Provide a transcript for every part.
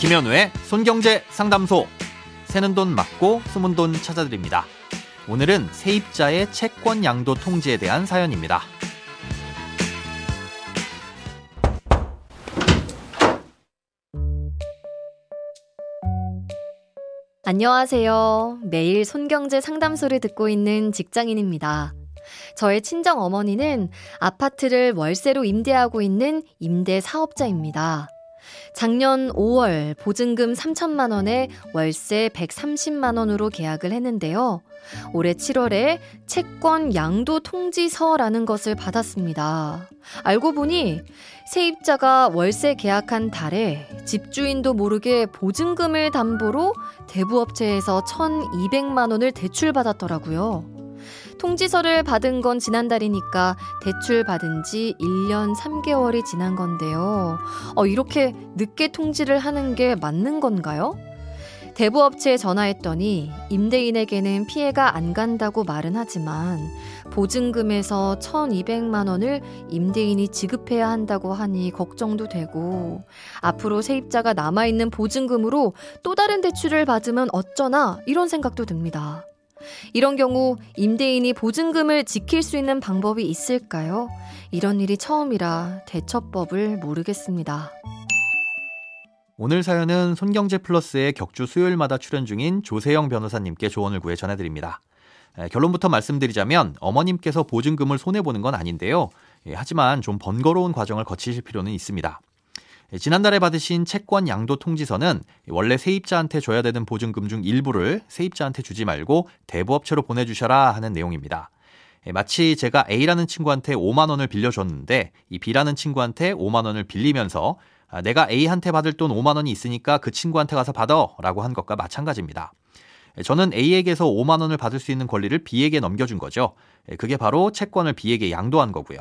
김현우의 손경제 상담소. 새는 돈 맞고 숨은 돈 찾아드립니다. 오늘은 세입자의 채권 양도 통지에 대한 사연입니다. 안녕하세요. 매일 손경제 상담소를 듣고 있는 직장인입니다. 저의 친정 어머니는 아파트를 월세로 임대하고 있는 임대 사업자입니다. 작년 5월 보증금 3천만 원에 월세 130만 원으로 계약을 했는데요. 올해 7월에 채권 양도 통지서라는 것을 받았습니다. 알고 보니 세입자가 월세 계약한 달에 집주인도 모르게 보증금을 담보로 대부업체에서 1,200만 원을 대출받았더라고요. 통지서를 받은 건 지난달이니까 대출 받은 지 1년 3개월이 지난 건데요. 어, 이렇게 늦게 통지를 하는 게 맞는 건가요? 대부업체에 전화했더니 임대인에게는 피해가 안 간다고 말은 하지만 보증금에서 1200만 원을 임대인이 지급해야 한다고 하니 걱정도 되고 앞으로 세입자가 남아있는 보증금으로 또 다른 대출을 받으면 어쩌나 이런 생각도 듭니다. 이런 경우 임대인이 보증금을 지킬 수 있는 방법이 있을까요? 이런 일이 처음이라 대처법을 모르겠습니다. 오늘 사연은 손경제 플러스의 격주 수요일마다 출연 중인 조세영 변호사님께 조언을 구해 전해드립니다. 결론부터 말씀드리자면 어머님께서 보증금을 손해보는 건 아닌데요. 예, 하지만 좀 번거로운 과정을 거치실 필요는 있습니다. 예, 지난달에 받으신 채권 양도 통지서는 원래 세입자한테 줘야 되는 보증금 중 일부를 세입자한테 주지 말고 대부업체로 보내주셔라 하는 내용입니다. 예, 마치 제가 A라는 친구한테 5만 원을 빌려줬는데 이 B라는 친구한테 5만 원을 빌리면서 아, 내가 A한테 받을 돈 5만 원이 있으니까 그 친구한테 가서 받아라고 한 것과 마찬가지입니다. 예, 저는 A에게서 5만 원을 받을 수 있는 권리를 B에게 넘겨준 거죠. 그게 바로 채권을 B에게 양도한 거고요.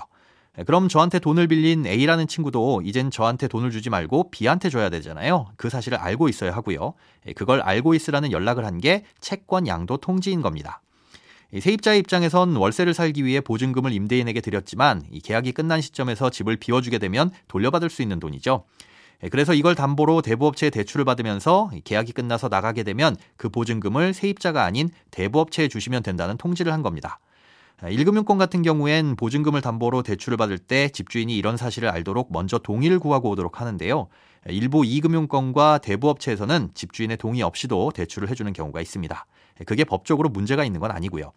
네, 그럼 저한테 돈을 빌린 A라는 친구도 이젠 저한테 돈을 주지 말고 B한테 줘야 되잖아요. 그 사실을 알고 있어야 하고요. 네, 그걸 알고 있으라는 연락을 한 게 채권 양도 통지인 겁니다. 세입자의 입장에선 월세를 살기 위해 보증금을 임대인에게 드렸지만 이 계약이 끝난 시점에서 집을 비워주게 되면 돌려받을 수 있는 돈이죠. 네, 그래서 이걸 담보로 대부업체에 대출을 받으면서 계약이 끝나서 나가게 되면 그 보증금을 세입자가 아닌 대부업체에 주시면 된다는 통지를 한 겁니다. 1금융권 같은 경우엔 보증금을 담보로 대출을 받을 때 집주인이 이런 사실을 알도록 먼저 동의를 구하고 오도록 하는데요. 일부 2금융권과 대부업체에서는 집주인의 동의 없이도 대출을 해주는 경우가 있습니다. 그게 법적으로 문제가 있는 건 아니고요.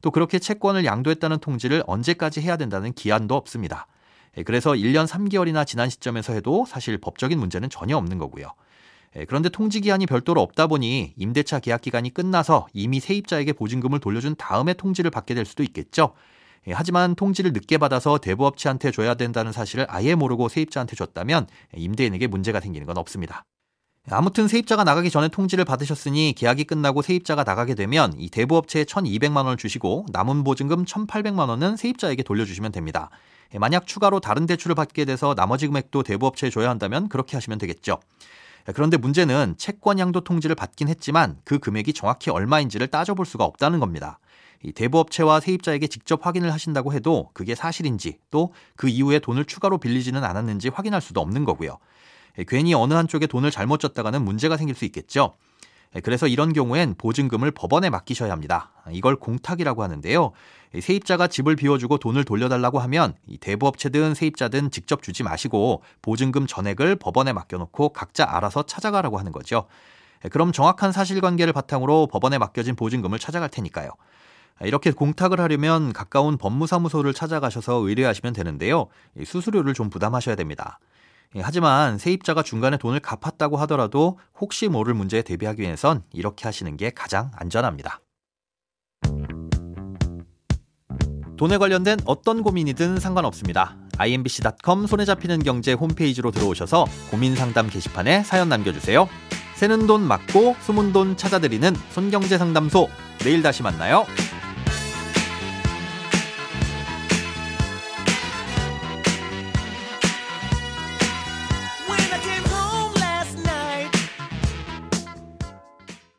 또 그렇게 채권을 양도했다는 통지를 언제까지 해야 된다는 기한도 없습니다. 그래서 1년 3개월이나 지난 시점에서 해도 사실 법적인 문제는 전혀 없는 거고요. 예, 그런데 통지 기한이 별도로 없다 보니 임대차 계약 기간이 끝나서 이미 세입자에게 보증금을 돌려준 다음에 통지를 받게 될 수도 있겠죠. 예, 하지만 통지를 늦게 받아서 대부업체한테 줘야 된다는 사실을 아예 모르고 세입자한테 줬다면 임대인에게 문제가 생기는 건 없습니다. 아무튼 세입자가 나가기 전에 통지를 받으셨으니 계약이 끝나고 세입자가 나가게 되면 이 대부업체에 1,200만 원을 주시고 남은 보증금 1,800만 원은 세입자에게 돌려주시면 됩니다. 예, 만약 추가로 다른 대출을 받게 돼서 나머지 금액도 대부업체에 줘야 한다면 그렇게 하시면 되겠죠. 그런데 문제는 채권 양도 통지를 받긴 했지만 그 금액이 정확히 얼마인지를 따져볼 수가 없다는 겁니다. 이 대부업체와 세입자에게 직접 확인을 하신다고 해도 그게 사실인지 또 그 이후에 돈을 추가로 빌리지는 않았는지 확인할 수도 없는 거고요. 괜히 어느 한쪽에 돈을 잘못 줬다가는 문제가 생길 수 있겠죠. 네, 그래서 이런 경우엔 보증금을 법원에 맡기셔야 합니다. 이걸 공탁이라고 하는데요. 세입자가 집을 비워주고 돈을 돌려달라고 하면 대부업체든 세입자든 직접 주지 마시고 보증금 전액을 법원에 맡겨놓고 각자 알아서 찾아가라고 하는 거죠. 네, 그럼 정확한 사실관계를 바탕으로 법원에 맡겨진 보증금을 찾아갈 테니까요. 이렇게 공탁을 하려면 가까운 법무사무소를 찾아가셔서 의뢰하시면 되는데요. 수수료를 좀 부담하셔야 됩니다. 예, 하지만 세입자가 중간에 돈을 갚았다고 하더라도 혹시 모를 문제에 대비하기 위해선 이렇게 하시는 게 가장 안전합니다. 돈에 관련된 어떤 고민이든 상관없습니다. imbc.com 손에 잡히는 경제 홈페이지로 들어오셔서 고민 상담 게시판에 사연 남겨주세요. 새는 돈 맞고 숨은 돈 찾아드리는 손경제 상담소. 내일 다시 만나요.